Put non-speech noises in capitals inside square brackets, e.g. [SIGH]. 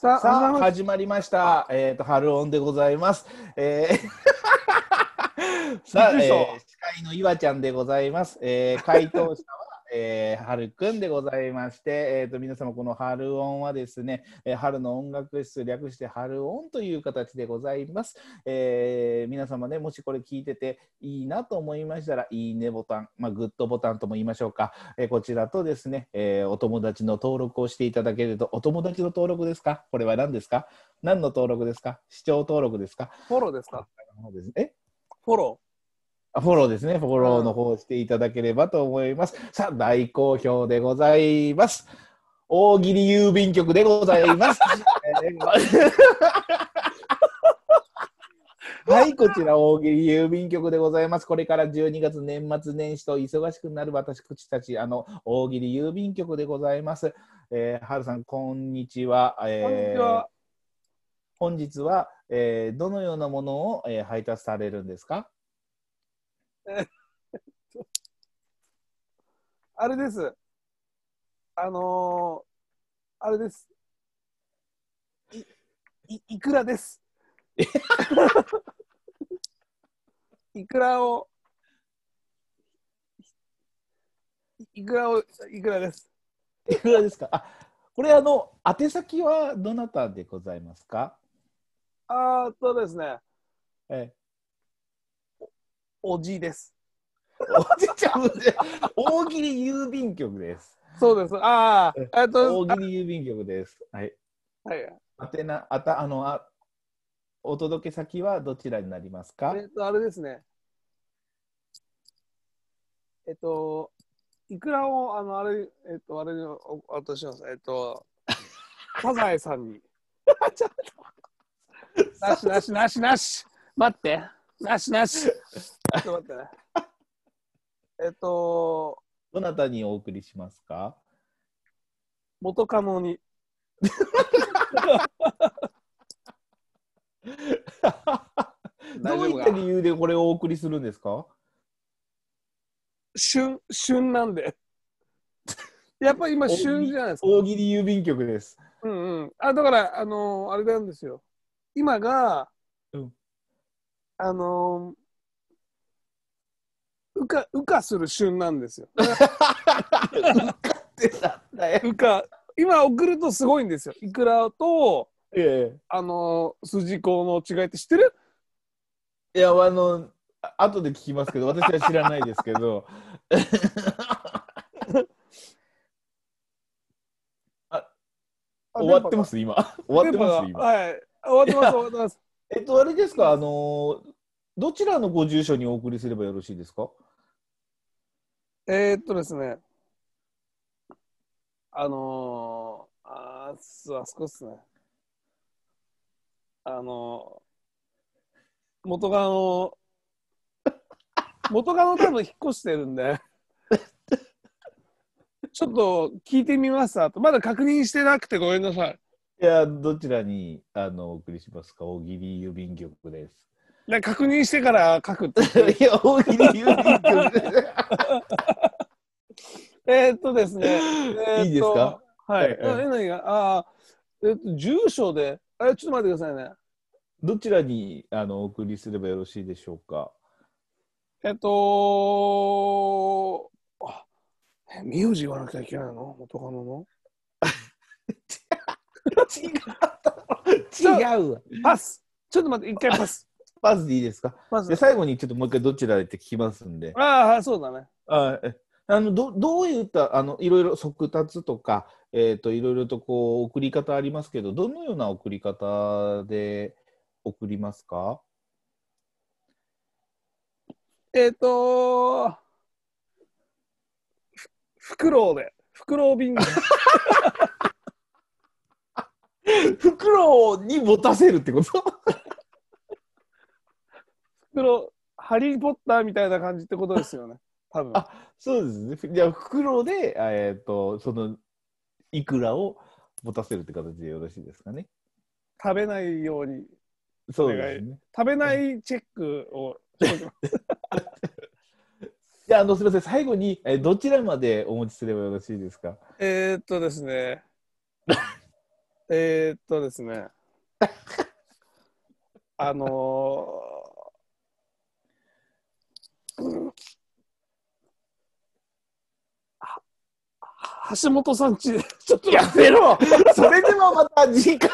さあ、始まりました。えっ、と、春音でございます。えー [LAUGHS] さあ、えー司会の岩ちゃんでございます。えー、回答者は、えー、春くんでございまして、えっ、と、皆様、この春音はですね、えー春の音楽室、略して春音という形でございます。えー皆様ね、もしこれ聞いてていいなと思いましたら、いいねボタン、まあ、グッドボタンとも言いましょうか、えーこちらとですね、えーお友達の登録をしていただけると、お友達の登録ですか？これは何ですか？何の登録ですか？視聴登録ですか？フォローですか？え？フォロあフォローですね。フォローの方をしていただければと思います。さあ、大好評でございます。大喜利郵便局でございます。え [LAUGHS] ーはい、こちら大喜利郵便局でございます。これから12月年末年始と忙しくなる私たち、あの、大喜利郵便局でございます。えー、はるさん、こんにちは。ー。えーこんにちは。本日は、えーどのようなものを、えー配達されるんですか？[LAUGHS] あれです。あのー、あれです。い、い、いくらです。[LAUGHS] いくらを、いいくらを、いくらです。いくらですか？あこれあの宛先はどなたでございますか、あーっとですね、えおじです。おじちゃん大喜利郵便局です。そうです。ああ、ええっと、大喜利郵便局です。はい。あはい。宛名あたあのあお届け先はどちらになりますか？えっと、あれですね。えっと、いくらを、あの、あれ、えっと、あれに、お渡します？えっと、サザエさんに。[LAUGHS] なしなしなしなし。待って。なしなし。ちょっと待ってね。えっと、どなたにお送りしますか？元カノに。[LAUGHS] 大どういった理由でこれをお送りするんですか？旬、旬なんで。やっぱり今、旬じゃないですか。大喜利郵便局です。うんうん。あ、だから、あのーあれなんですよ。今が、うんあのー羽化、羽化する旬なんですよ。でたんだよ。羽化、今送るとすごいんですよ。イクラと、ええあのー筋子の違いって知ってる？いや、あの、あ後で聞きますけど、私は知らないですけど。[LAUGHS] あ終わってます？す、今。終わってます、今。はい。終わってます、終わってます。えっと、あれですか、あの、どちらのご住所にお送りすればよろしいですか？えーっとですね。あのー、ああそこっすね。あのー、元カノ、[LAUGHS] 元カノ多分引っ越してるんで、[LAUGHS] ちょっと聞いてみますあと、まだ確認してなくてごめんなさい。いや、どちらにあのお送りしますか？大喜利郵便局です。で確認してから書くって。[LAUGHS] いや、大喜利郵便局。えーっとですね。え [LAUGHS] ーいいですか？はい。え何が？あーえーっと、住所で、あれ、ちょっと待ってくださいね。どちらにあのお送りすればよろしいでしょうか？えっと、あ、え名字言わなきゃいけないの？元カノの？[LAUGHS] 違う。違うわ。パスちょっと待って、一回パス。まずでいいですか？パスで。最後にちょっともう一回どちらでって聞きますんで。ああ、はいそうだね。あえあのどどういったあのいろいろ速達とか、えー、といろいろとこう送り方ありますけど、どのような送り方で送りますか？えっと、ふフクロウで。フクロウ便で。[LAUGHS] 袋に持たせるってこと？フクロウ、ハリー・ポッターみたいな感じってことですよね。多分。あそうですね。じゃあ袋で、えー、とそのいくらを持たせるって形でよろしいですかね。食べないように、そうですね。食べないチェックをしておきます。じゃあ、あのすみません、最後に、えーどちらまでお持ちすればよろしいですか？えーっとですね。えー、っとですね。あのーうんは橋本さんち、[LAUGHS] ちょっとやめろそれでもまた次回。